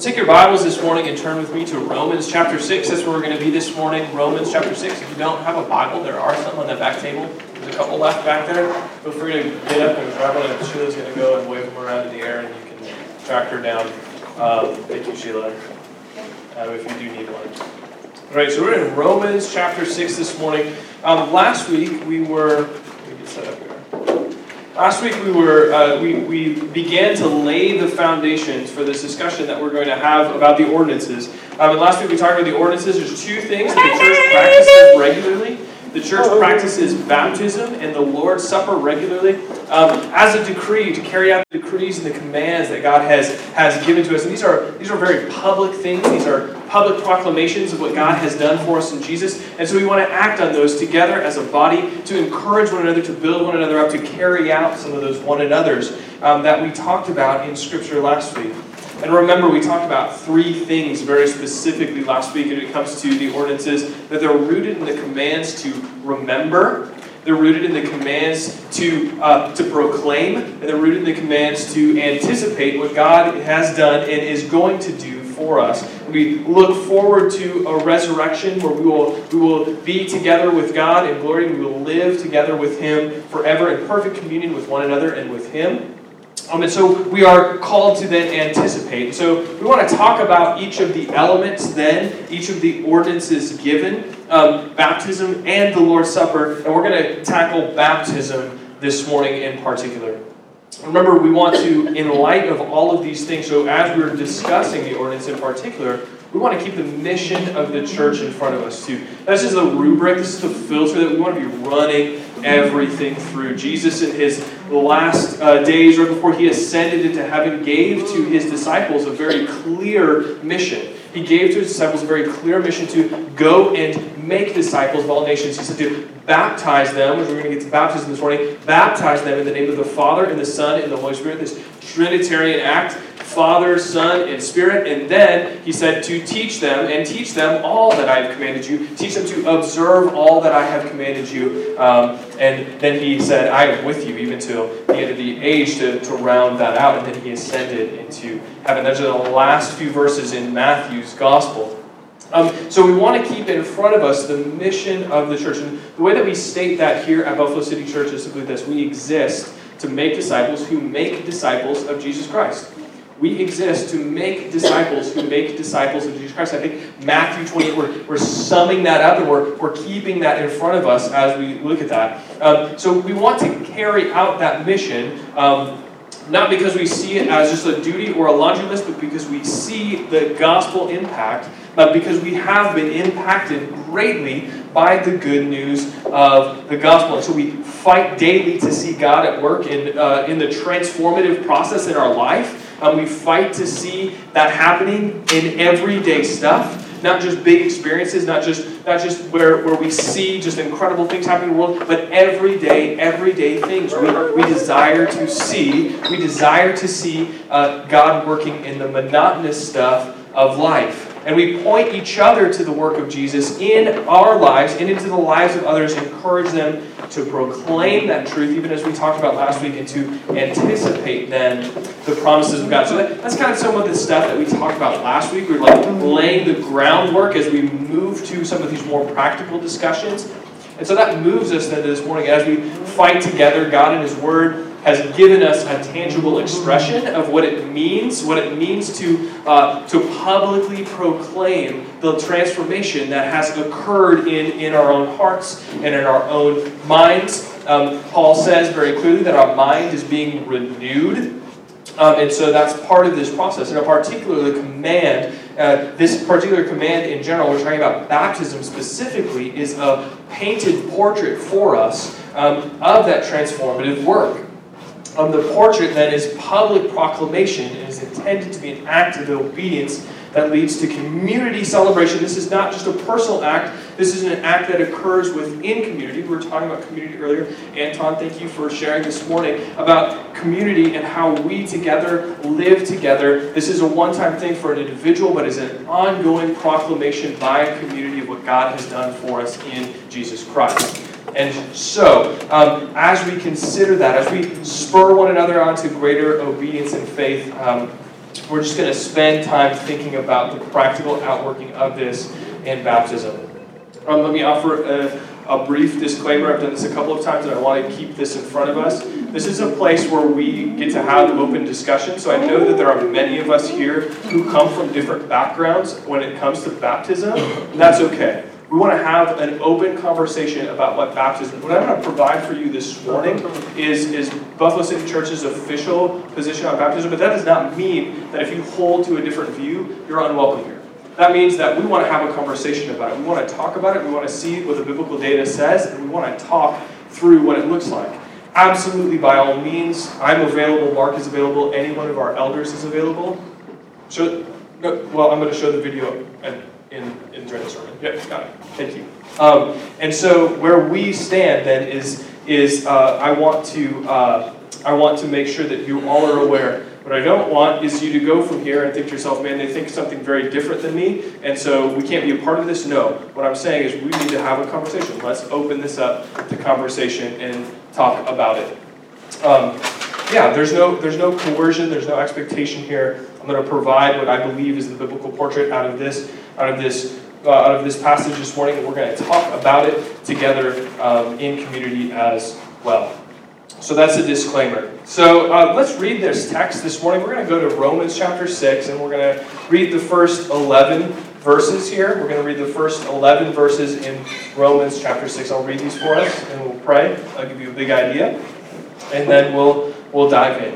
take your Bibles this morning and turn with me to Romans chapter 6. That's where we're going to be this morning. Romans chapter 6. If you don't have a Bible, there are some on the back table. There's a couple left back there. Feel free to get up and grab one, and Sheila's going to go and wave them around in the air, and you can track her down. Um, thank you, Sheila, uh, if you do need one. All right, so we're in Romans chapter 6 this morning. Um, last week, we were me get set up here. Last week we were uh, we, we began to lay the foundations for this discussion that we're going to have about the ordinances. Um, and last week we talked about the ordinances. There's two things that the church practices regularly. The church practices baptism and the Lord's Supper regularly um, as a decree to carry out the decrees and the commands that God has, has given to us. And these are, these are very public things. These are public proclamations of what God has done for us in Jesus. And so we want to act on those together as a body to encourage one another, to build one another up, to carry out some of those one another's um, that we talked about in Scripture last week. And remember, we talked about three things very specifically last week when it comes to the ordinances that they're rooted in the commands to remember, they're rooted in the commands to, uh, to proclaim, and they're rooted in the commands to anticipate what God has done and is going to do for us. We look forward to a resurrection where we will, we will be together with God in glory. We will live together with Him forever in perfect communion with one another and with Him. Um, and so we are called to then anticipate. So we want to talk about each of the elements then, each of the ordinances given, um, baptism and the Lord's Supper, and we're going to tackle baptism this morning in particular. Remember, we want to, in light of all of these things, so as we're discussing the ordinance in particular, we want to keep the mission of the church in front of us too. This is the rubric, this is the filter that we want to be running everything through. Jesus, in his last uh, days, right before he ascended into heaven, gave to his disciples a very clear mission. He gave to his disciples a very clear mission to go and make disciples of all nations. He said to baptize them, which we're going to get to baptism this morning, baptize them in the name of the Father, and the Son, and the Holy Spirit, this Trinitarian act Father, Son, and Spirit. And then he said to teach them and teach them all that I have commanded you. Teach them to observe all that I have commanded you. Um, and then he said, I am with you even till the end of the age to, to round that out. And then he ascended into heaven. Those are the last few verses in Matthew's gospel. Um, so we want to keep in front of us the mission of the church. And the way that we state that here at Buffalo City Church is simply this we exist to make disciples who make disciples of Jesus Christ. We exist to make disciples who make disciples of Jesus Christ. I think Matthew 28, we're, we're summing that up and we're, we're keeping that in front of us as we look at that. Um, so we want to carry out that mission. Um, not because we see it as just a duty or a laundry list, but because we see the gospel impact, because we have been impacted greatly by the good news of the gospel. And so we fight daily to see God at work in, uh, in the transformative process in our life. Um, we fight to see that happening in everyday stuff, not just big experiences, not just not just where, where we see just incredible things happening in the world, but everyday, everyday things. We, we desire to see, we desire to see uh, God working in the monotonous stuff of life. And we point each other to the work of Jesus in our lives and into the lives of others, encourage them to proclaim that truth, even as we talked about last week, and to anticipate then the promises of God. So that, that's kind of some of the stuff that we talked about last week. We are like laying the groundwork as we move to some of these more practical discussions. And so that moves us then this morning as we fight together, God and His Word has given us a tangible expression of what it means, what it means to, uh, to publicly proclaim the transformation that has occurred in, in our own hearts and in our own minds. Um, Paul says very clearly that our mind is being renewed. Um, and so that's part of this process. And a particular command, uh, this particular command in general, we're talking about baptism specifically, is a painted portrait for us um, of that transformative work. Um, the portrait then is public proclamation and is intended to be an act of obedience that leads to community celebration. This is not just a personal act, this is an act that occurs within community. We were talking about community earlier. Anton, thank you for sharing this morning about community and how we together live together. This is a one time thing for an individual, but is an ongoing proclamation by a community of what God has done for us in Jesus Christ. And so, um, as we consider that, as we spur one another on to greater obedience and faith, um, we're just going to spend time thinking about the practical outworking of this in baptism. Um, let me offer a, a brief disclaimer. I've done this a couple of times, and I want to keep this in front of us. This is a place where we get to have open discussion. So I know that there are many of us here who come from different backgrounds when it comes to baptism. That's okay. We want to have an open conversation about what baptism. What I'm going to provide for you this morning is, is Buffalo City Church's official position on baptism, but that does not mean that if you hold to a different view, you're unwelcome here. That means that we want to have a conversation about it. We want to talk about it. We want to see what the biblical data says, and we want to talk through what it looks like. Absolutely, by all means, I'm available. Mark is available. Any one of our elders is available. No, well, I'm going to show the video and in, in during the sermon. Yep, got it. Thank you. Um, and so where we stand then is is uh, I want to uh, I want to make sure that you all are aware. What I don't want is you to go from here and think to yourself, man, they think something very different than me, and so we can't be a part of this. No. What I'm saying is we need to have a conversation. Let's open this up to conversation and talk about it. Um, yeah, there's no there's no coercion, there's no expectation here. I'm going to provide what I believe is the biblical portrait out of this out of this uh, out of this passage this morning, and we're going to talk about it together um, in community as well. So that's a disclaimer. So uh, let's read this text this morning. We're going to go to Romans chapter 6, and we're going to read the first 11 verses here. We're going to read the first 11 verses in Romans chapter 6. I'll read these for us, and we'll pray. I'll give you a big idea, and then we'll, we'll dive in.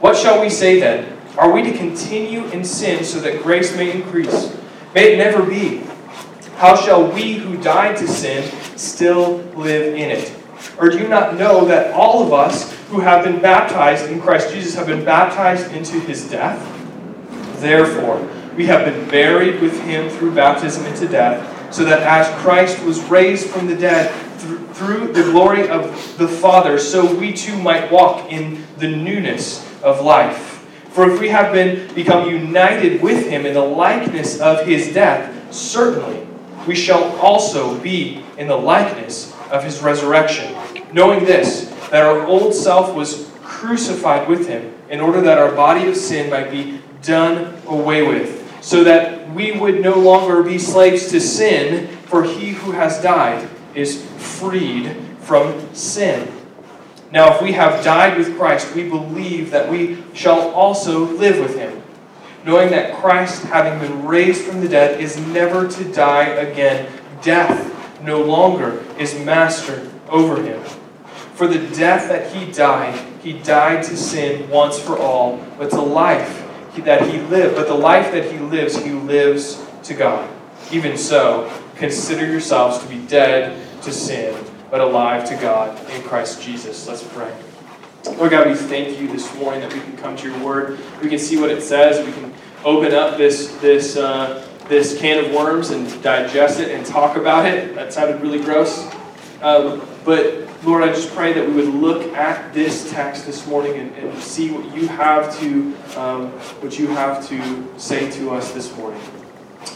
What shall we say then? Are we to continue in sin so that grace may increase? May it never be. How shall we who died to sin still live in it? Or do you not know that all of us who have been baptized in Christ Jesus have been baptized into his death? Therefore, we have been buried with him through baptism into death, so that as Christ was raised from the dead through the glory of the Father, so we too might walk in the newness of life. For if we have been become united with him in the likeness of his death, certainly we shall also be in the likeness of his resurrection. Knowing this, that our old self was crucified with him, in order that our body of sin might be done away with, so that we would no longer be slaves to sin, for he who has died is freed from sin. Now, if we have died with Christ, we believe that we shall also live with him, knowing that Christ, having been raised from the dead, is never to die again. Death no longer is master over him. For the death that he died, he died to sin once for all, but to life that he lived, but the life that he lives, he lives to God. Even so, consider yourselves to be dead to sin but alive to God in Christ Jesus. Let's pray. Lord God, we thank you this morning that we can come to your word. We can see what it says. We can open up this, this, uh, this can of worms and digest it and talk about it. That sounded really gross. Um, but Lord, I just pray that we would look at this text this morning and, and see what you have to um, what you have to say to us this morning.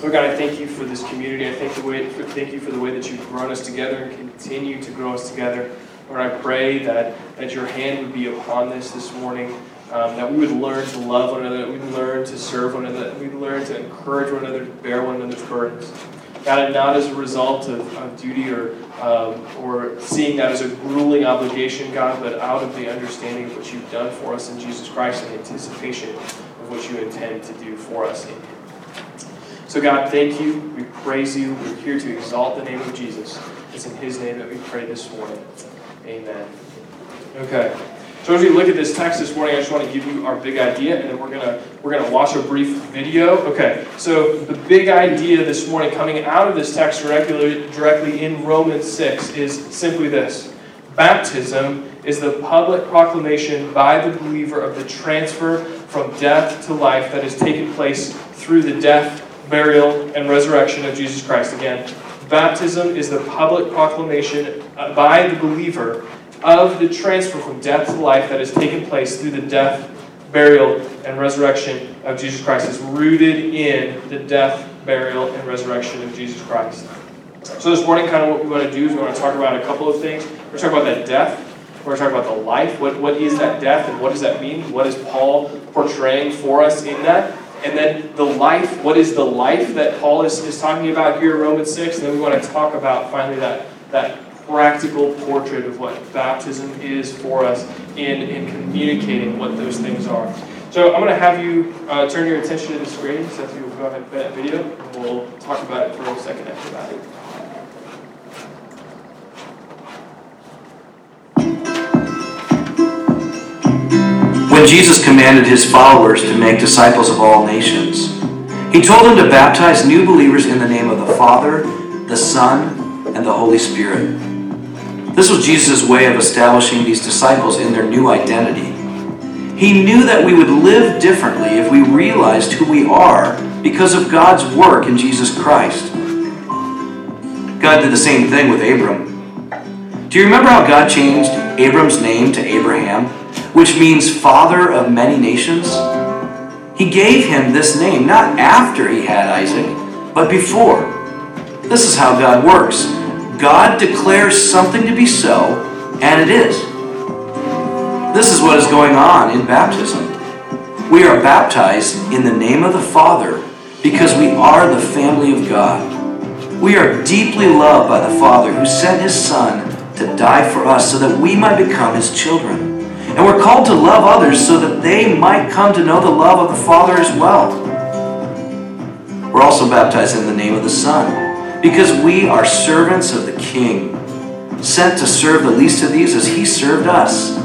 Lord God, I thank you for this community. I thank, the way, thank you for the way that you've grown us together and continue to grow us together. Lord, I pray that, that your hand would be upon this this morning, um, that we would learn to love one another, that we would learn to serve one another, that we would learn to encourage one another, to bear one another's burdens. God, not as a result of, of duty or, um, or seeing that as a grueling obligation, God, but out of the understanding of what you've done for us in Jesus Christ and anticipation of what you intend to do for us in Him. So, God, thank you. We praise you. We're here to exalt the name of Jesus. It's in His name that we pray this morning. Amen. Okay. So as we look at this text this morning, I just want to give you our big idea, and then we're gonna we're gonna watch a brief video. Okay. So the big idea this morning, coming out of this text directly directly in Romans six, is simply this: baptism is the public proclamation by the believer of the transfer from death to life that has taken place through the death burial, and resurrection of Jesus Christ. Again, baptism is the public proclamation uh, by the believer of the transfer from death to life that has taken place through the death, burial, and resurrection of Jesus Christ. It's rooted in the death, burial, and resurrection of Jesus Christ. So this morning, kind of what we want to do is we want to talk about a couple of things. We're talking about that death. We're talking about the life. What, what is that death and what does that mean? What is Paul portraying for us in that. And then the life, what is the life that Paul is, is talking about here in Romans 6? And then we want to talk about finally that, that practical portrait of what baptism is for us in, in communicating what those things are. So I'm going to have you uh, turn your attention to the screen, so if you go ahead and play that video, and we'll talk about it for a second after that. When Jesus commanded his followers to make disciples of all nations, he told them to baptize new believers in the name of the Father, the Son, and the Holy Spirit. This was Jesus' way of establishing these disciples in their new identity. He knew that we would live differently if we realized who we are because of God's work in Jesus Christ. God did the same thing with Abram. Do you remember how God changed Abram's name to Abraham? Which means father of many nations. He gave him this name not after he had Isaac, but before. This is how God works God declares something to be so, and it is. This is what is going on in baptism. We are baptized in the name of the Father because we are the family of God. We are deeply loved by the Father who sent his Son to die for us so that we might become his children. And we're called to love others so that they might come to know the love of the Father as well. We're also baptized in the name of the Son because we are servants of the King, sent to serve the least of these as he served us.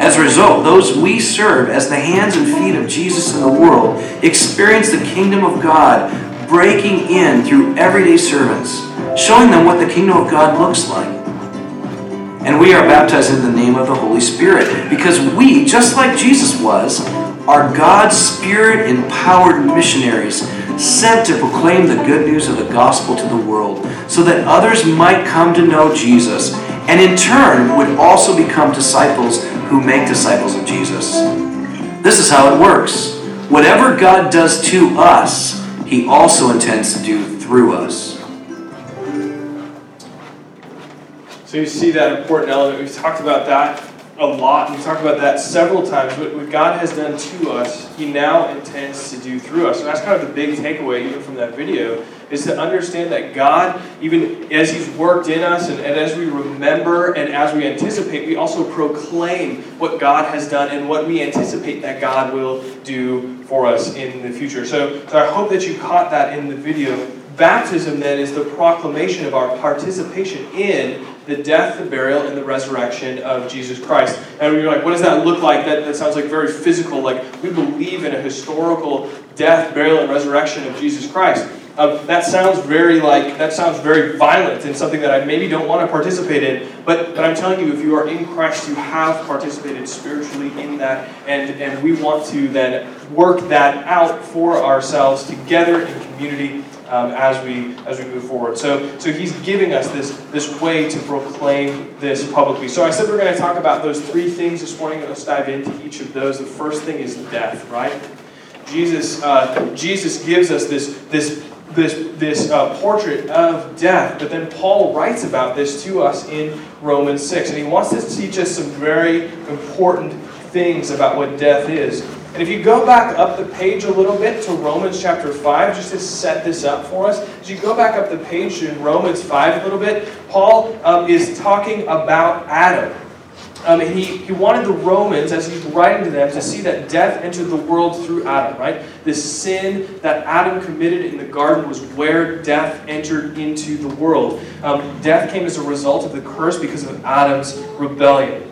As a result, those we serve as the hands and feet of Jesus in the world experience the kingdom of God breaking in through everyday servants, showing them what the kingdom of God looks like. And we are baptized in the name of the Holy Spirit because we, just like Jesus was, are God's Spirit empowered missionaries sent to proclaim the good news of the gospel to the world so that others might come to know Jesus and in turn would also become disciples who make disciples of Jesus. This is how it works. Whatever God does to us, He also intends to do through us. So you see that important element. We've talked about that a lot. We've talked about that several times. What, what God has done to us, He now intends to do through us. And that's kind of the big takeaway, even from that video, is to understand that God, even as He's worked in us and, and as we remember and as we anticipate, we also proclaim what God has done and what we anticipate that God will do for us in the future. So, so I hope that you caught that in the video. Baptism, then, is the proclamation of our participation in the death, the burial, and the resurrection of Jesus Christ. And we're like, what does that look like? That, that sounds like very physical. Like we believe in a historical death, burial, and resurrection of Jesus Christ. Um, that sounds very like that sounds very violent and something that I maybe don't want to participate in. But but I'm telling you, if you are in Christ, you have participated spiritually in that, and and we want to then work that out for ourselves together in community um, as we as we move forward. So so he's giving us this this way to proclaim this publicly. So I said we're going to talk about those three things this morning. Let's dive into each of those. The first thing is death, right? Jesus uh, Jesus gives us this this this, this uh, portrait of death. But then Paul writes about this to us in Romans 6. And he wants to teach us some very important things about what death is. And if you go back up the page a little bit to Romans chapter 5, just to set this up for us, as you go back up the page in Romans 5 a little bit, Paul um, is talking about Adam. Um, he, he wanted the Romans, as he's writing to them, to see that death entered the world through Adam, right? This sin that Adam committed in the garden was where death entered into the world. Um, death came as a result of the curse because of Adam's rebellion.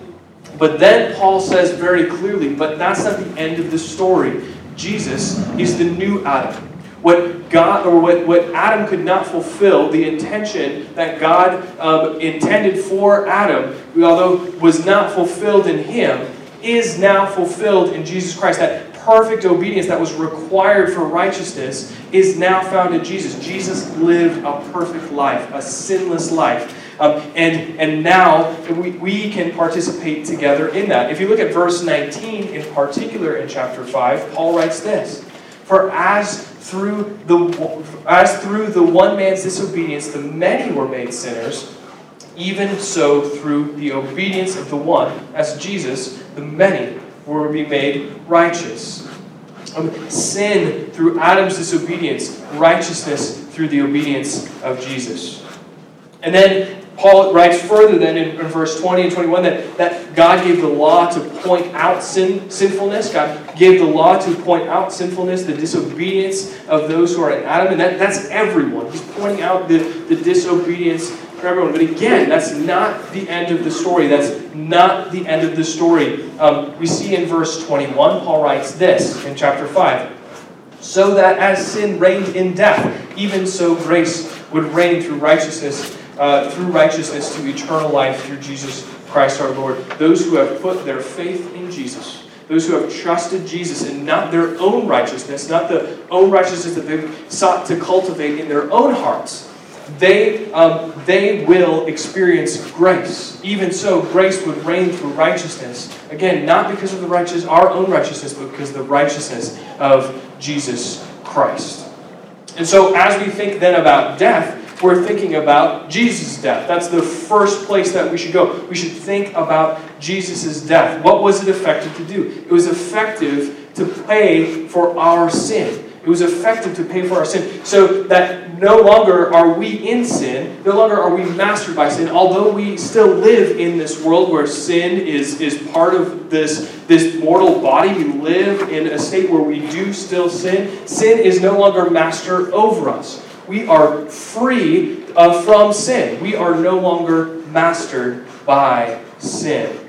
But then Paul says very clearly, but that's not the end of the story. Jesus is the new Adam. What God or what, what Adam could not fulfill, the intention that God um, intended for Adam, although was not fulfilled in him, is now fulfilled in Jesus Christ. That perfect obedience that was required for righteousness is now found in Jesus. Jesus lived a perfect life, a sinless life. Um, and, and now we, we can participate together in that. If you look at verse 19 in particular in chapter 5, Paul writes this For as through the, as through the one man's disobedience the many were made sinners, even so through the obedience of the one, as Jesus, the many where we're made righteous. Um, sin through Adam's disobedience, righteousness through the obedience of Jesus. And then Paul writes further then in, in, verse 20 and 21 that, that God gave the law to point out sin, sinfulness. God gave the law to point out sinfulness, the disobedience of those who are in Adam. And that, that's everyone. He's pointing out the, the disobedience for everyone. But again, that's not the end of the story. That's not the end of the story. Um, we see in verse 21, Paul writes this in chapter 5 so that as sin reigned in death, even so grace would reign through righteousness uh, through righteousness to eternal life through Jesus Christ our Lord. Those who have put their faith in Jesus, those who have trusted Jesus and not their own righteousness, not the own righteousness that they've sought to cultivate in their own hearts, they, um, they will experience grace. Even so, grace would reign through righteousness. Again, not because of the righteous, our own righteousness, but because of the righteousness of Jesus Christ. And so, as we think then about death, we're thinking about Jesus' death. That's the first place that we should go. We should think about Jesus' death. What was it effective to do? It was effective to pay for our sin. It was effective to pay for our sin. So that no longer are we in sin, no longer are we mastered by sin, although we still live in this world where sin is, is part of this, this mortal body. We live in a state where we do still sin. Sin is no longer master over us. We are free uh, from sin. We are no longer mastered by sin.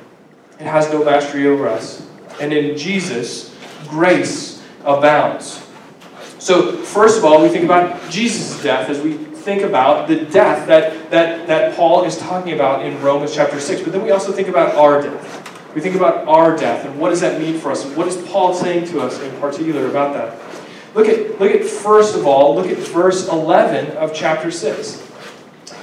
It has no mastery over us. And in Jesus, grace abounds. So, first of all, we think about Jesus' death as we think about the death that, that, that Paul is talking about in Romans chapter 6. But then we also think about our death. We think about our death and what does that mean for us? What is Paul saying to us in particular about that? Look at, look at, first of all, look at verse 11 of chapter 6.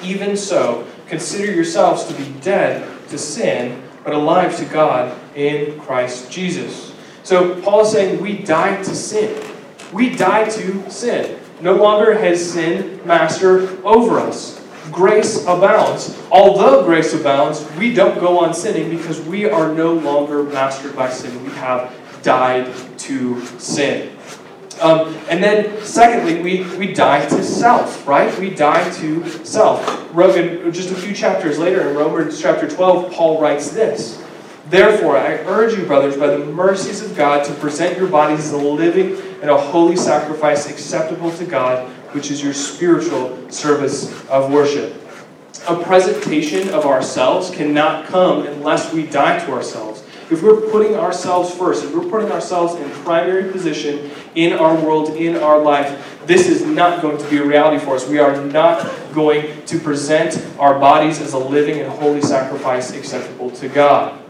Even so, consider yourselves to be dead to sin, but alive to God in Christ Jesus. So Paul is saying we died to sin. We died to sin. No longer has sin master over us. Grace abounds. Although grace abounds, we don't go on sinning because we are no longer mastered by sin. We have died to sin. Um, and then, secondly, we, we die to self, right? We die to self. Roman, just a few chapters later, in Romans chapter 12, Paul writes this Therefore, I urge you, brothers, by the mercies of God, to present your bodies as a living and a holy sacrifice acceptable to God, which is your spiritual service of worship. A presentation of ourselves cannot come unless we die to ourselves. If we're putting ourselves first, if we're putting ourselves in primary position in our world, in our life, this is not going to be a reality for us. We are not going to present our bodies as a living and holy sacrifice acceptable to God.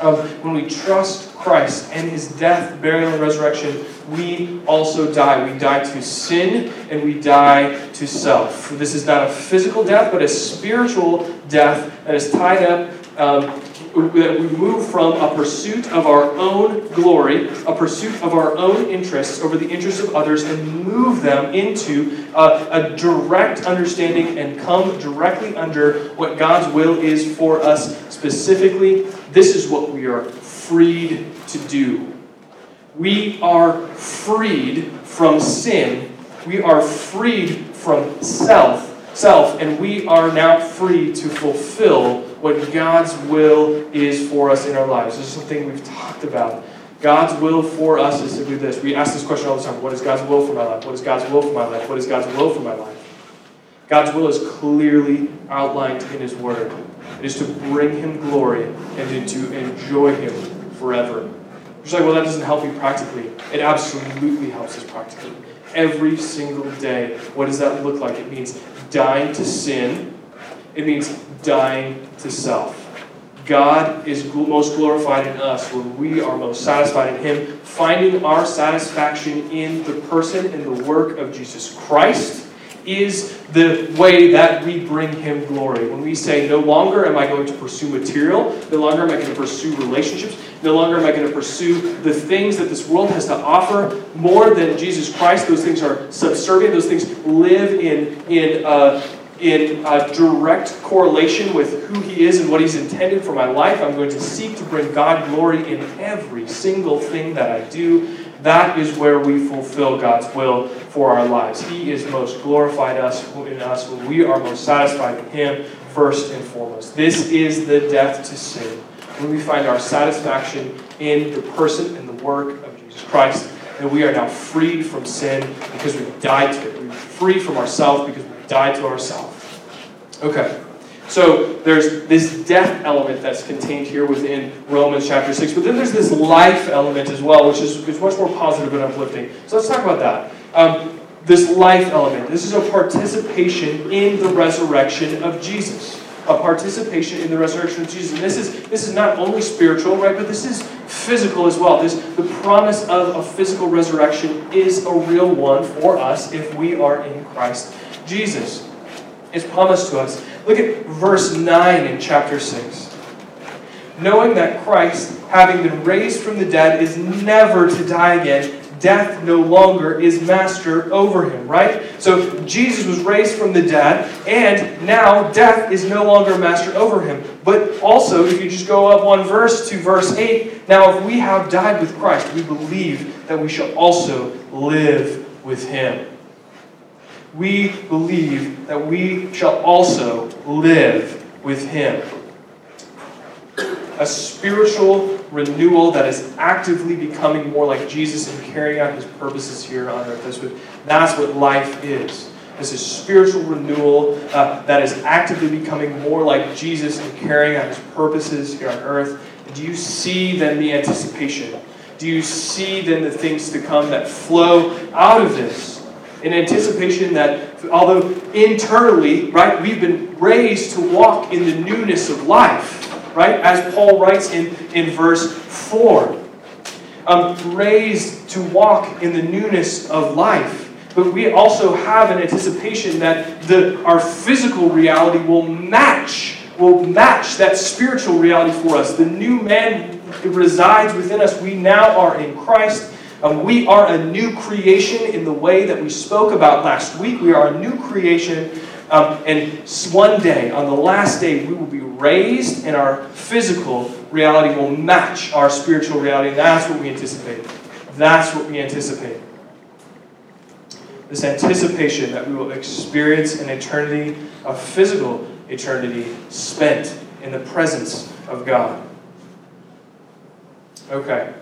Um, when we trust Christ and his death, burial, and resurrection, we also die. We die to sin and we die to self. This is not a physical death, but a spiritual death that is tied up um, that we move from a pursuit of our own glory, a pursuit of our own interests over the interests of others, and move them into a, a, direct understanding and come directly under what God's will is for us specifically. This is what we are freed to do. We are freed from sin. We are freed from self, self, and we are now free to fulfill what God's will is for us in our lives. This is something we've talked about. God's will for us is to do this. We ask this question all the time What is God's will for my life? What is God's will for my life? What is God's will for my life? God's will is clearly outlined in His Word. It is to bring Him glory and to enjoy Him forever. You're like, well, that doesn't help me practically. It absolutely helps us practically. Every single day. What does that look like? It means dying to sin. It means dying to self. God is most glorified in us when we are most satisfied in Him, finding our satisfaction in the person and the work of Jesus Christ is the way that we bring Him glory. When we say, no longer am I going to pursue material, no longer am I going to pursue relationships, no longer am I going to pursue the things that this world has to offer more than Jesus Christ. Those things are subservient, those things live in, in uh, in a direct correlation with who He is and what He's intended for my life. I'm going to seek to bring God glory in every single thing that I do. That is where we fulfill God's will for our lives. He is most glorified us in us when we are most satisfied in Him first and foremost. This is the death to sin. When we find our satisfaction in the person and the work of Jesus Christ, and we are now freed from sin because we've died to it. We're free from ourselves because we've died to ourselves. Okay. So there's this death element that's contained here within Romans chapter 6, but then there's this life element as well, which is, much more positive and uplifting. So let's talk about that. Um, this life element. This is a participation in the resurrection of Jesus. A participation in the resurrection of Jesus. And this is this is not only spiritual, right, but this is physical as well. This the promise of a physical resurrection is a real one for us if we are in Christ Jesus. It's promised to us. Look at verse 9 in chapter 6. Knowing that Christ, having been raised from the dead, is never to die again, death no longer is master over him, right? So Jesus was raised from the dead, and now death is no longer master over him. But also, if you just go up one verse to verse 8, now if we have died with Christ, we believe that we shall also live with him. We believe that we shall also live with him a spiritual renewal that is actively becoming more like Jesus and carrying out his purposes here on earth. That's what, that's what life is. This is spiritual renewal uh, that is actively becoming more like Jesus and carrying out his purposes here on earth. Do you see then the anticipation? Do you see then the things to come that flow out of this? In anticipation that, although internally, right, we've been raised to walk in the newness of life right? As Paul writes in, in verse 4. Um, raised to walk in the newness of life. But we also have an anticipation that the, our physical reality will match, will match that spiritual reality for us. The new man resides within us. We now are in Christ. Um, we are a new creation in the way that we spoke about last week. We are a new creation um, and one day, on the last day, we will be raised, and our physical reality will match our spiritual reality. And that's what we anticipate. That's what we anticipate. This anticipation that we will experience an eternity, a physical eternity, spent in the presence of God. Okay.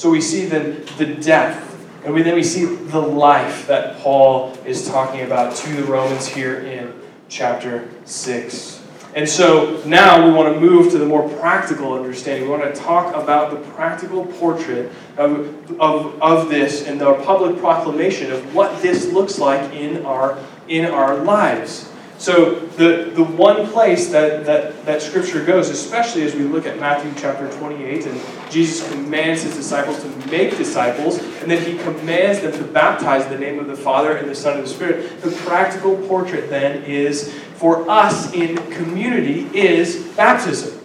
So we see then the death and we, then we see the life that Paul is talking about to the Romans here in chapter 6. And so now we want to move to the more practical understanding. We want to talk about the practical portrait of, of, of this and the public proclamation of what this looks like in our, in our lives. So the, the one place that, that, that Scripture goes, especially as we look at Matthew chapter 28, and Jesus commands his disciples to make disciples, and then he commands them to baptize in the name of the Father and the Son and the Spirit. The practical portrait then is, for us in community, is baptism.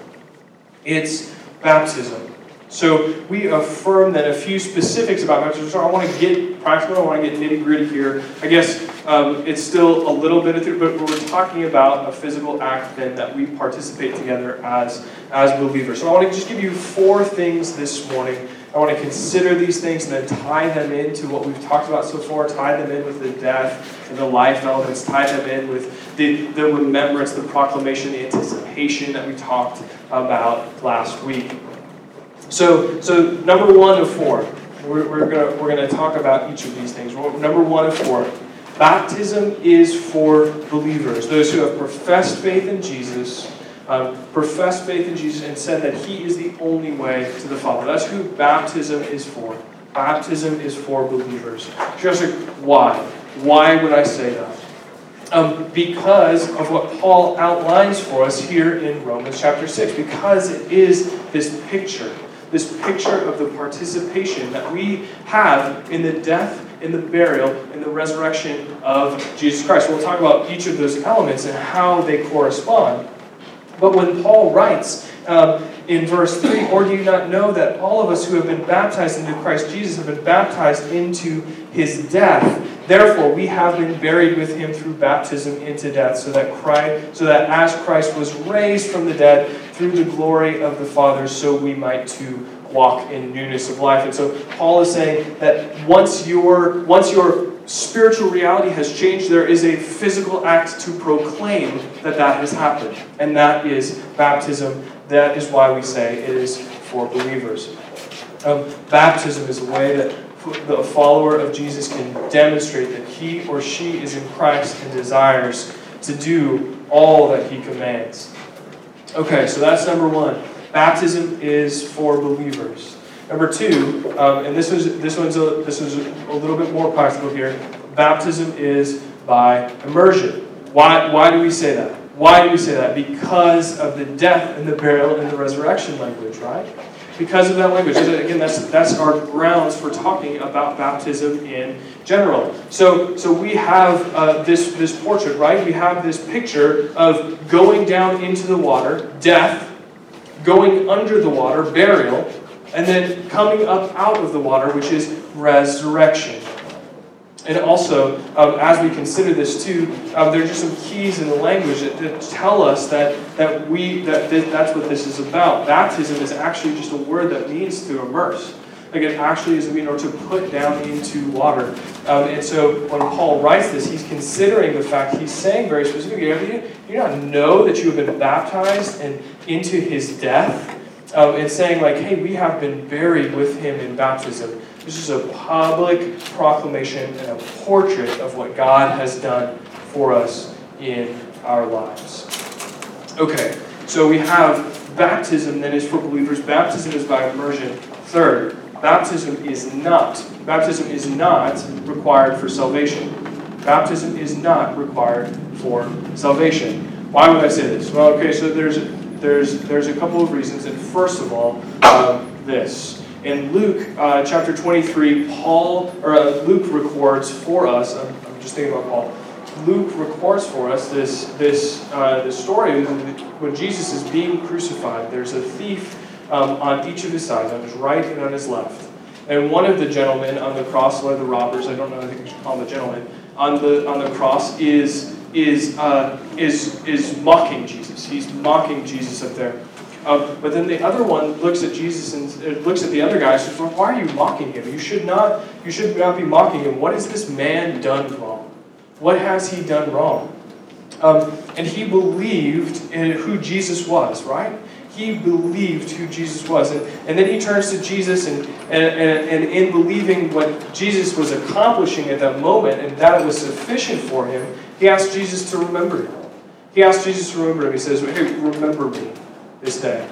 It's baptism. So we affirm that a few specifics about baptism. So I want to get practical. I want to get nitty gritty here. I guess um, it's still a little bit of it, but we're talking about a physical act then that we participate together as as believers. So I want to just give you four things this morning. I want to consider these things and then tie them into what we've talked about so far. Tie them in with the death and the life elements. Tie them in with the, the remembrance, the proclamation, the anticipation that we talked about last week. So, so number one of four, we're, we're going we're gonna talk about each of these things. Number one of four, baptism is for believers, those who have professed faith in Jesus, um, professed faith in Jesus, and said that He is the only way to the Father. That's who baptism is for. Baptism is for believers. Just why? Why would I say that? Um, because of what Paul outlines for us here in Romans chapter 6, because it is this picture this picture of the participation that we have in the death, in the burial, in the resurrection of Jesus Christ. We'll talk about each of those elements and how they correspond. But when Paul writes um, in verse 3 Or do you not know that all of us who have been baptized into Christ Jesus have been baptized into his death? Therefore, we have been buried with him through baptism into death, so that Christ, so that as Christ was raised from the dead through the glory of the Father, so we might too walk in newness of life. And so Paul is saying that once your once your spiritual reality has changed, there is a physical act to proclaim that that has happened, and that is baptism. That is why we say it is for believers. Um, baptism is a way that the follower of Jesus can demonstrate that he or she is in Christ and desires to do all that he commands. Okay, so that's number one. Baptism is for believers. Number two, um, and this was this one's a, this is a little bit more practical here. Baptism is by immersion. Why why do we say that? Why do we say that? Because of the death and the burial and the resurrection language, right? Because of that language. Again, that's, that's our grounds for talking about baptism in general. So, so we have uh, this, this portrait, right? We have this picture of going down into the water, death, going under the water, burial, and then coming up out of the water, which is resurrection. And also, um, as we consider this too, um, there are just some keys in the language that, that tell us that, that, we, that that's what this is about. Baptism is actually just a word that means to immerse. Like it actually is, you know, to put down into water. Um, and so when Paul writes this, he's considering the fact, he's saying very specifically, do you not know that you have been baptized and into his death? Um, and saying like, hey, we have been buried with him in baptism. This is a public proclamation and a portrait of what God has done for us in our lives. Okay, so we have baptism that is for believers. Baptism is by immersion. Third, baptism is not. Baptism is not required for salvation. Baptism is not required for salvation. Why would I say this? Well, okay, so there's there's there's a couple of reasons, and first of all, um, this in Luke uh, chapter 23, Paul or uh, Luke records for us. I'm, I'm, just thinking about Paul. Luke records for us this this uh, this story when Jesus is being crucified. There's a thief um, on each of his sides, on his right and on his left. And one of the gentlemen on the cross, one of the robbers, I don't know, I think we should call him gentleman, on the on the cross is is uh, is is mocking Jesus. He's mocking Jesus up there. Um, but then the other one looks at Jesus and uh, looks at the other guy and says, well, "Why are you mocking him? You should not. You should not be mocking him. What has this man done wrong? What has he done wrong?" Um, and he believed in who Jesus was, right? He believed who Jesus was. And, and then he turns to Jesus, and, and, and, and in believing what Jesus was accomplishing at that moment, and that it was sufficient for him, he asked Jesus to remember him. He asked Jesus to remember him. He says, Hey, remember me this day.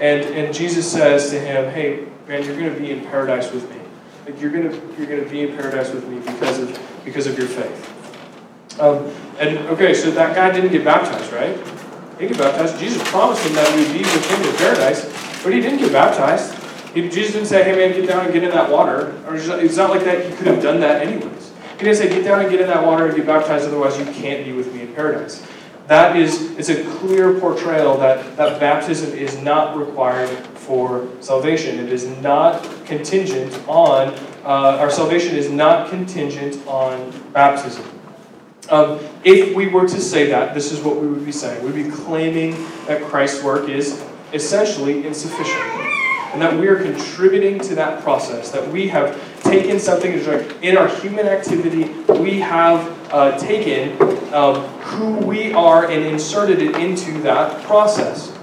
And, and Jesus says to him, Hey, man, you're going to be in paradise with me. Like you're going to you're going to be in paradise with me because of because of your faith. Um, and okay, so that guy didn't get baptized, right? He didn't get baptized. Jesus promised him that we'd be with him in paradise, but he didn't get baptized. He, Jesus didn't say, "Hey man, get down and get in that water." Or it's not like that. He could have done that anyways. He didn't say, "Get down and get in that water and get baptized, otherwise you can't be with me in paradise." That is it's a clear portrayal that, that baptism is not required for salvation. It is not contingent on, uh, our salvation is not contingent on baptism. Um, if we were to say that, this is what we would be saying. We'd be claiming that Christ's work is essentially insufficient. And that we are contributing to that process, that we have taken something in our human activity, we have uh, taken um, who we are and inserted it into that process.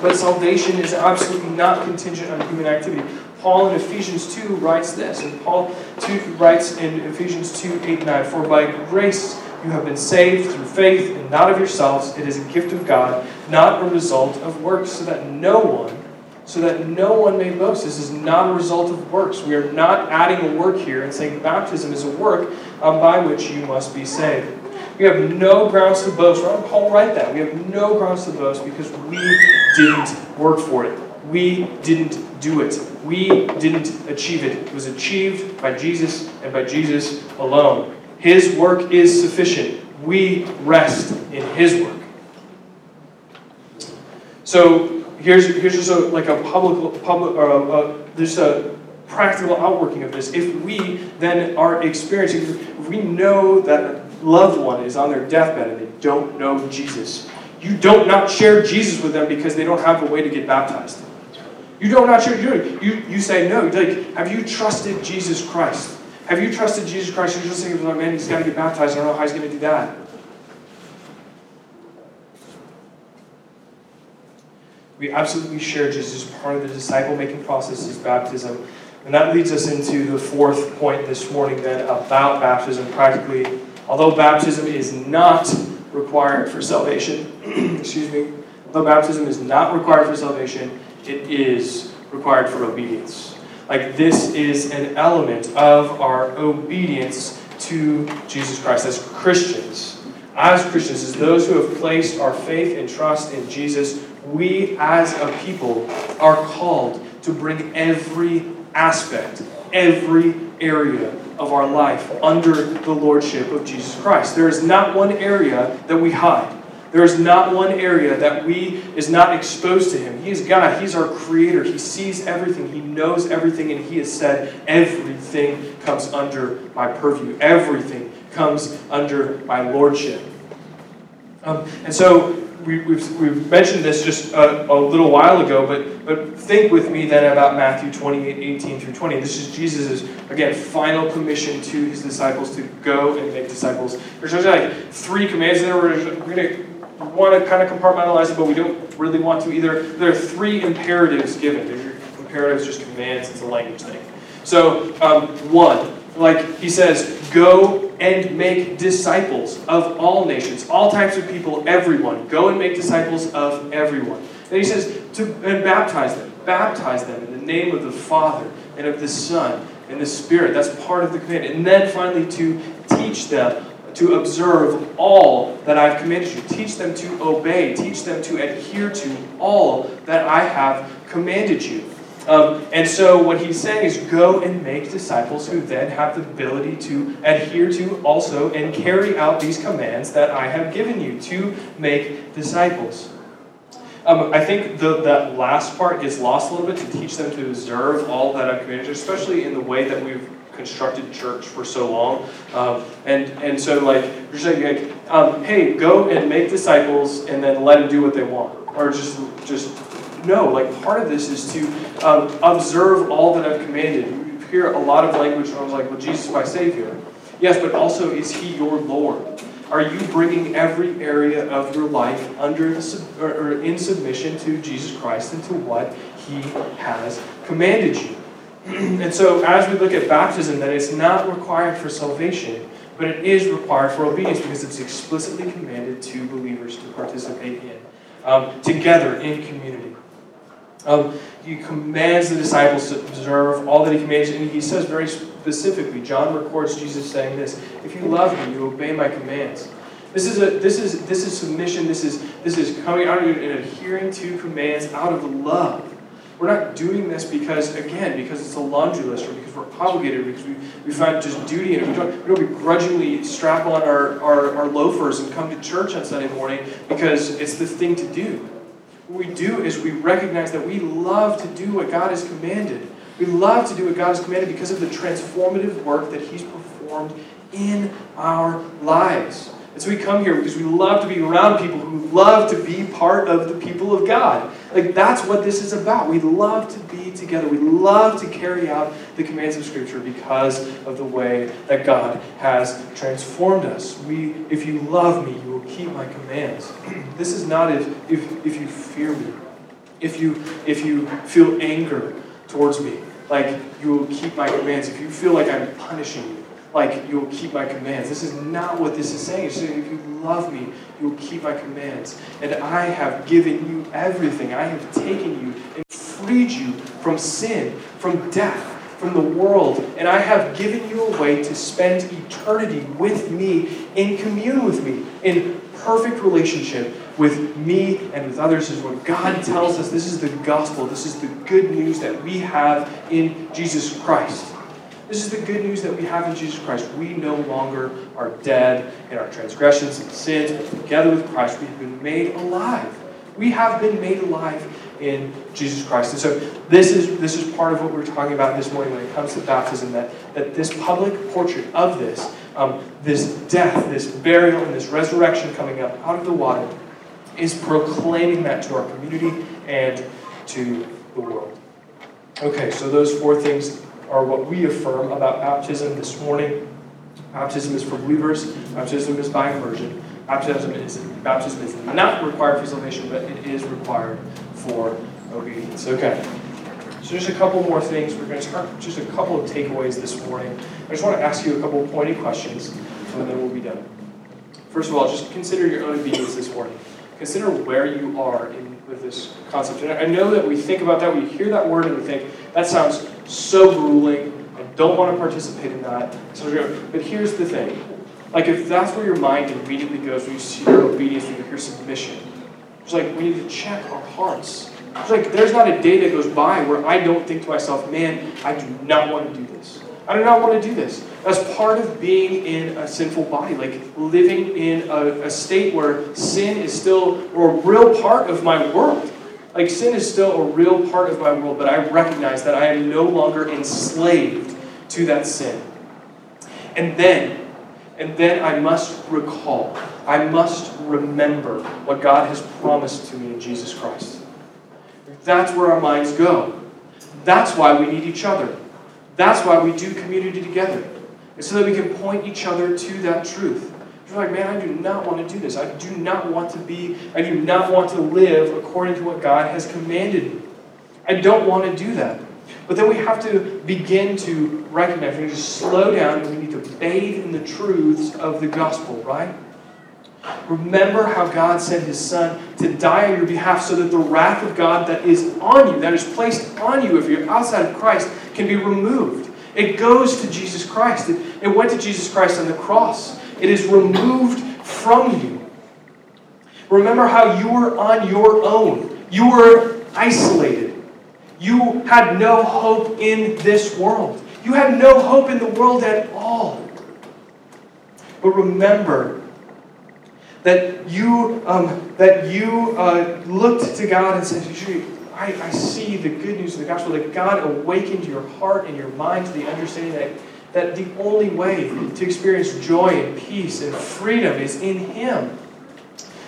But salvation is absolutely not contingent on human activity. Paul in Ephesians 2 writes this, and Paul 2 writes in Ephesians 2 8 9, For by grace you have been saved through faith, and not of yourselves. It is a gift of God, not a result of works, so that no one so that no one may boast. This is not a result of works. We are not adding a work here and saying baptism is a work um, by which you must be saved. We have no grounds to boast. Ron Paul write that. We have no grounds to boast because we didn't work for it. We didn't do it. We didn't achieve it. It was achieved by Jesus and by Jesus alone. His work is sufficient. We rest in His work. So, here's here's just a, like a public public or a, a, there's a practical outworking of this. If we then are experiencing, if we know that a loved one is on their deathbed and they don't know Jesus, you don't not share Jesus with them because they don't have a way to get baptized. You don't not share. You you, you say no. Like, have you trusted Jesus Christ? Have you trusted Jesus Christ? You're just thinking, oh, man, he's got to get baptized. I don't know how he's going to do that. We absolutely share Jesus. as Part of the disciple making process is baptism. And that leads us into the fourth point this morning, then, about baptism. Practically, although baptism is not required for salvation, excuse me, although baptism is not required for salvation, it is required for obedience. Like, this is an element of our obedience to Jesus Christ as Christians. As Christians, as those who have placed our faith and trust in Jesus, we as a people are called to bring every aspect, every area of our life under the lordship of Jesus Christ. There is not one area that we hide. There is not one area that we is not exposed to him. He is God. He's our creator. He sees everything. He knows everything and he has said everything comes under my purview. Everything comes under my lordship. Um, and so we, we've, we've mentioned this just a, a, little while ago, but, but think with me then about Matthew 28 18 through 20. This is Jesus' again, final commission to his disciples to go and make disciples. There's like three commands there. We're, going to want to kind of compartmentalize it, but we don't really want to either. There are three imperatives given. Imperatives, just commands, it's a language thing. So, um, one, like he says, go and make disciples of all nations, all types of people, everyone. Go and make disciples of everyone. And he says, to, and baptize them. Baptize them in the name of the Father and of the Son and the Spirit. That's part of the command. And then finally, to teach them to observe all that I've commanded you. Teach them to obey. Teach them to adhere to all that I have commanded you. Um, and so what he's saying is go and make disciples who then have the ability to adhere to also and carry out these commands that I have given you to make disciples. Um, I think the, that last part gets lost a little bit to teach them to observe all that I've commanded, especially in the way that we've constructed church for so long. Um, and, and so, like, you're saying, like, um, hey, go and make disciples and then let them do what they want. Or just, just no, like part of this is to um, observe all that I've commanded. You hear a lot of language from like, well, Jesus is my Savior. Yes, but also, is He your Lord? Are you bringing every area of your life under or, or in submission to Jesus Christ and to what He has commanded you? and so, as we look at baptism, that it's not required for salvation, but it is required for obedience because it's explicitly commanded to believers to participate in, um, together in community. Um, he commands the disciples to observe all that he commands, and he says very specifically, John records Jesus saying this: "If you love me, you obey my commands." This is a this is this is submission. This is this is coming out and adhering to commands out of love. We're not doing this because, again, because it's a laundry list or because we're obligated, because we, we find just duty in it. We don't, we don't begrudgingly strap on our, our, our loafers and come to church on Sunday morning because it's the thing to do. What we do is we recognize that we love to do what God has commanded. We love to do what God has commanded because of the transformative work that He's performed in our lives. And so we come here because we love to be around people who love to be part of the people of God. Like that's what this is about. We love to be together. We love to carry out the commands of Scripture because of the way that God has transformed us. We, if you love me, you will keep my commands. this is not if, if, if you fear me, if you if you feel anger towards me, like you will keep my commands. If you feel like I'm punishing you, like you will keep my commands. This is not what this is saying. It's saying if you love me, you will keep my commands. And I have given you everything. I have taken you and freed you from sin, from death, from the world. And I have given you a way to spend eternity with me, in commune with me, in perfect relationship with me and with others is what God tells us. This is the gospel. This is the good news that we have in Jesus Christ. This is the good news that we have in Jesus Christ. We no longer are dead in our transgressions and sins, but together with Christ, we have been made alive. We have been made alive in Jesus Christ. And so this is this is part of what we're talking about this morning when it comes to baptism, that, that this public portrait of this, um, this death, this burial, and this resurrection coming up out of the water is proclaiming that to our community and to the world. Okay, so those four things are what we affirm about baptism this morning. Baptism is for believers, baptism is by immersion. Baptism is, baptism is not required for salvation, but it is required for obedience. Okay. So just a couple more things. We're going to start just a couple of takeaways this morning. I just want to ask you a couple of pointed questions, and then we'll be done. First of all, just consider your own obedience this morning. Consider where you are in with this concept. And I know that we think about that, we hear that word, and we think that sounds so grueling. I don't want to participate in that. But here's the thing like, if that's where your mind immediately goes when you see your obedience, when you hear submission, it's like we need to check our hearts. It's like there's not a day that goes by where I don't think to myself, man, I do not want to do this. I do not want to do this. That's part of being in a sinful body, like living in a, a state where sin is still a real part of my world. Like sin is still a real part of my world, but I recognize that I am no longer enslaved to that sin. And then and then I must recall, I must remember what God has promised to me in Jesus Christ. That's where our minds go. That's why we need each other. That's why we do community together. It's so that we can point each other to that truth. You're like, man, I do not want to do this. I do not want to be, I do not want to live according to what God has commanded me. I don't want to do that. But then we have to begin to recognize, we need to slow down and we need to bathe in the truths of the gospel, right? Remember how God sent his son to die on your behalf so that the wrath of God that is on you, that is placed on you if you're outside of Christ, can be removed. It goes to Jesus Christ. It, it went to Jesus Christ on the cross. It is removed from you. Remember how you were on your own. You were isolated. You had no hope in this world. You had no hope in the world at all. But remember that you, um, that you uh, looked to God and said, I, I see the good news of the gospel, that God awakened your heart and your mind to the understanding that, that the only way to experience joy and peace and freedom is in Him.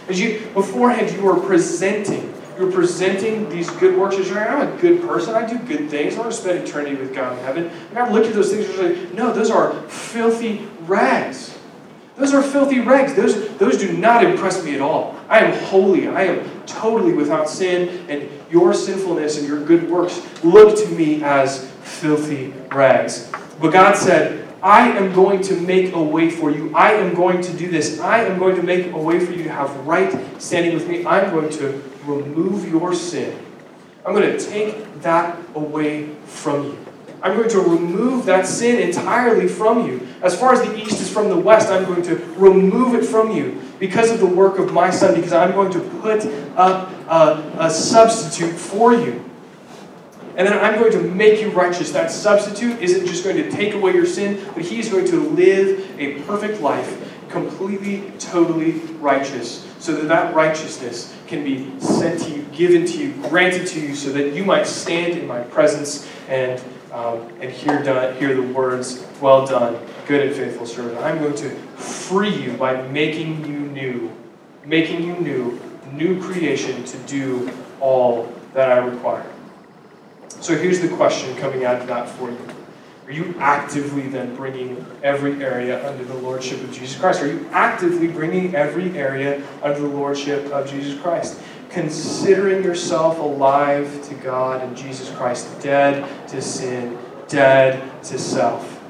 As you beforehand you were presenting you're presenting these good works as you're I'm a good person. I do good things. I want to spend eternity with God in heaven. And God looked at those things and was like, no, those are filthy rags. Those are filthy rags. Those, those do not impress me at all. I am holy. I am totally without sin, and your sinfulness and your good works look to me as filthy rags. But God said, I am going to make a way for you. I am going to do this. I am going to make a way for you to have right standing with me. I'm going to remove your sin. I'm going to take that away from you. I'm going to remove that sin entirely from you. As far as the east is from the west, I'm going to remove it from you because of the work of my son, because I'm going to put up a, a substitute for you. And then I'm going to make you righteous. That substitute isn't just going to take away your sin, but he's going to live a perfect life, completely, totally righteous, so that that righteousness can be sent to you, given to you, granted to you, so that you might stand in my presence and, um, and hear, done, hear the words, Well done, good and faithful servant. I'm going to free you by making you new, making you new, new creation to do all that I require. So here's the question coming out of that for you. Are you actively then bringing every area under the lordship of Jesus Christ? Are you actively bringing every area under the lordship of Jesus Christ? Considering yourself alive to God and Jesus Christ, dead to sin, dead to self.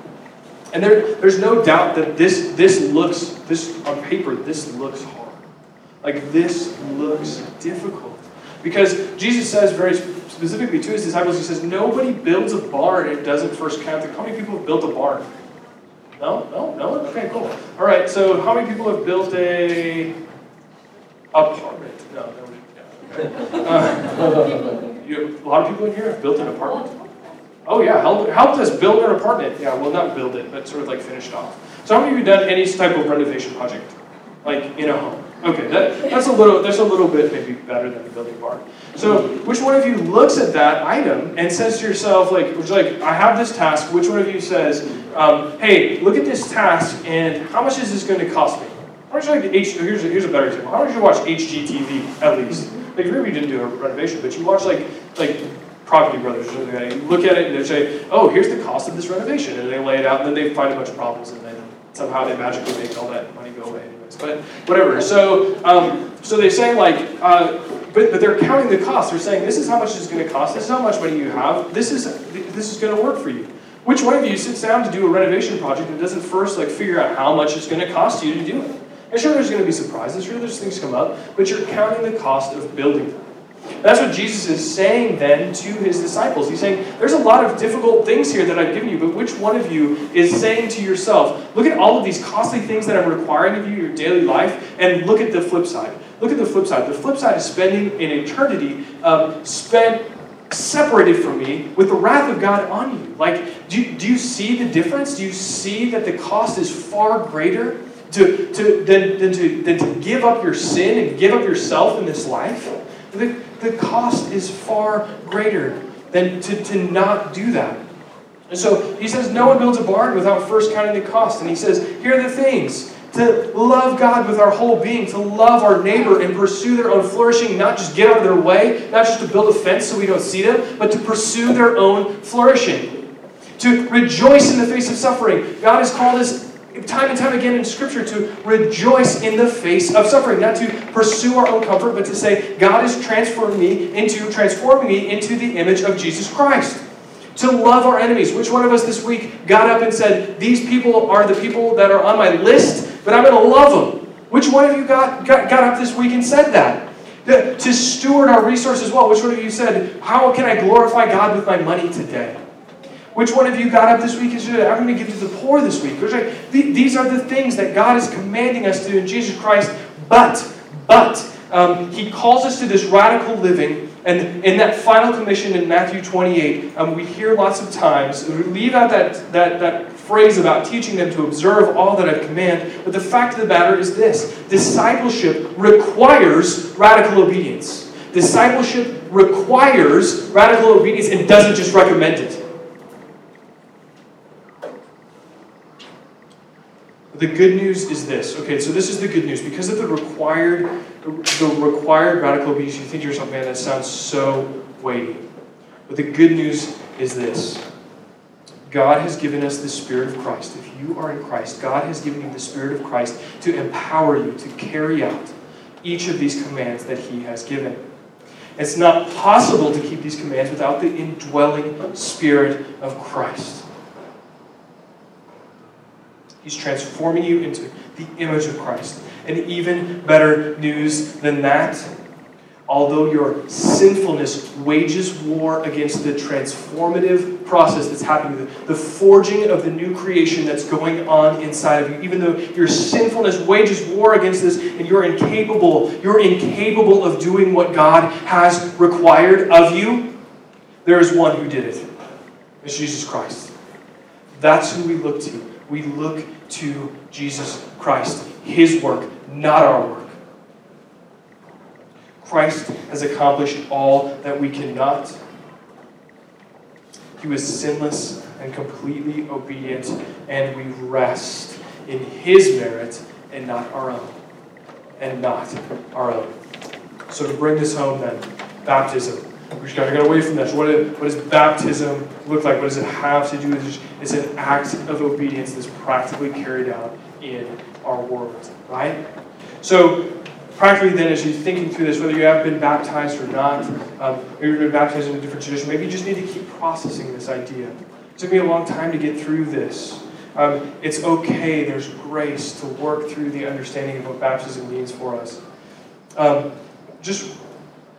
And there, there's no doubt that this, this looks, this on paper, this looks hard. Like this looks difficult. Because Jesus says very specifically to his disciples, he says, Nobody builds a barn and doesn't first count the. How many people have built a barn? No? No? No? Okay, cool. All right, so how many people have built a apartment? No, no. Yeah, uh, you, a lot of people in here have built an apartment. Oh yeah, helped, helped us build an apartment. Yeah, well not build it, but sort of like finished off. So how many of you done any type of renovation project? Like in a home? Okay, that, that's a little that's a little bit maybe better than the building barn. So which one of you looks at that item and says to yourself, like, which like, I have this task, which one of you says, um, hey, look at this task and how much is this going to cost me? How much like H here's a, here's a better example. How much you watch HGTV at least? Like maybe you didn't do a renovation, but you watch like like Property Brothers or something like that. You look at it and they say, oh, here's the cost of this renovation, and they lay it out, and then they find a bunch of problems, and then somehow they magically make all that money go away But whatever. So um, so they say like, uh, but but they're counting the cost. They're saying this is how much it's going to cost. This is how much money you have. This is this is going to work for you. Which one of you sits down to do a renovation project and doesn't first like figure out how much it's going to cost you to do it? And sure, there's going to be surprises. Sure, there's things come up, but you're counting the cost of building them. That's what Jesus is saying then to his disciples. He's saying, There's a lot of difficult things here that I've given you, but which one of you is saying to yourself, Look at all of these costly things that I'm requiring of you, in your daily life, and look at the flip side. Look at the flip side. The flip side is spending an eternity um, spent separated from me with the wrath of God on you. Like, do you, do you see the difference? Do you see that the cost is far greater to, to, than, than, to, than to give up your sin and give up yourself in this life? The, the cost is far greater than to, to not do that. And so he says, No one builds a barn without first counting the cost. And he says, Here are the things to love God with our whole being, to love our neighbor and pursue their own flourishing, not just get out of their way, not just to build a fence so we don't see them, but to pursue their own flourishing. To rejoice in the face of suffering. God has called us time and time again in Scripture to rejoice in the face of suffering, not to pursue our own comfort, but to say, God is transforming me into transforming me into the image of Jesus Christ. To love our enemies. Which one of us this week got up and said, These people are the people that are on my list, but I'm going to love them? Which one of you got, got, got up this week and said that? To steward our resources well. Which one of you said, How can I glorify God with my money today? Which one of you got up this week and said, I'm going to give to the poor this week? These are the things that God is commanding us to do in Jesus Christ. But, but, um, He calls us to this radical living. And in that final commission in Matthew 28, um, we hear lots of times, we leave out that, that, that phrase about teaching them to observe all that I command. But the fact of the matter is this discipleship requires radical obedience. Discipleship requires radical obedience and doesn't just recommend it. The good news is this. Okay, so this is the good news. Because of the required, the required radical obedience, you think to yourself, man, that sounds so weighty. But the good news is this. God has given us the Spirit of Christ. If you are in Christ, God has given you the Spirit of Christ to empower you to carry out each of these commands that He has given. It's not possible to keep these commands without the indwelling Spirit of Christ. He's transforming you into the image of Christ. And even better news than that, although your sinfulness wages war against the transformative process that's happening, the forging of the new creation that's going on inside of you, even though your sinfulness wages war against this and you're incapable, you're incapable of doing what God has required of you, there is one who did it. It's Jesus Christ. That's who we look to we look to Jesus Christ, His work, not our work. Christ has accomplished all that we cannot. He was sinless and completely obedient, and we rest in His merit and not our own. And not our own. So, to bring this home, then, baptism. We just got to get away from this. What, what does baptism look like? What does it have to do with it? It's an act of obedience that's practically carried out in our world, right? So, practically, then, as you're thinking through this, whether you have been baptized or not, um, you've been baptized in a different tradition, maybe you just need to keep processing this idea. It took me a long time to get through this. Um, it's okay, there's grace to work through the understanding of what baptism means for us. Um, just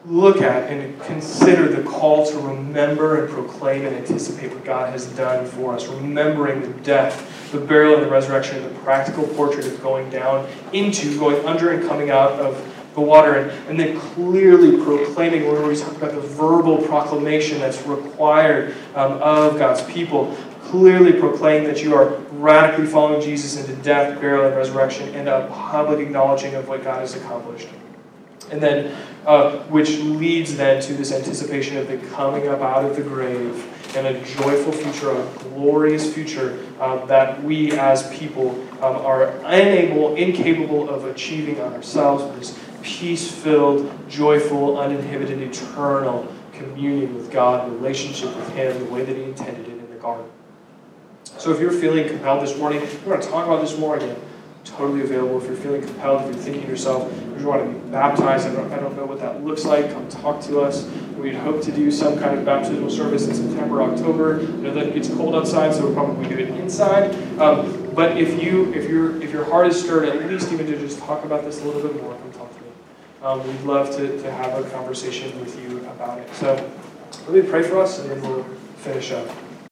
look at and consider the call to remember and proclaim and anticipate what God has done for us, remembering the death, the burial, and the resurrection, the practical portrait of going down into, going under, and coming out of the water, and, and then clearly proclaiming, where we talk about the verbal proclamation that's required um, of God's people, clearly proclaim that you are radically following Jesus into death, burial, and resurrection, and a public acknowledging of what God has accomplished. And then, uh, which leads then to this anticipation of the coming up out of the grave and a joyful future, a glorious future uh, that we as people um, are unable, incapable of achieving on ourselves. This peace filled, joyful, uninhibited, eternal communion with God, relationship with Him, the way that He intended it in the garden. So if you're feeling compelled this morning, we're going to talk about this more again. Totally available. If you're feeling compelled, if you're thinking to yourself, you want to be baptized, I don't, I don't know what that looks like, come talk to us. We'd hope to do some kind of baptismal service in September, October. I know that it gets cold outside, so we'll probably do it inside. Um, but if you, if your, if your heart is stirred, at least even to just talk about this a little bit more, come talk to me. Um, we'd love to, to have a conversation with you about it. So let me pray for us, and then we'll finish up.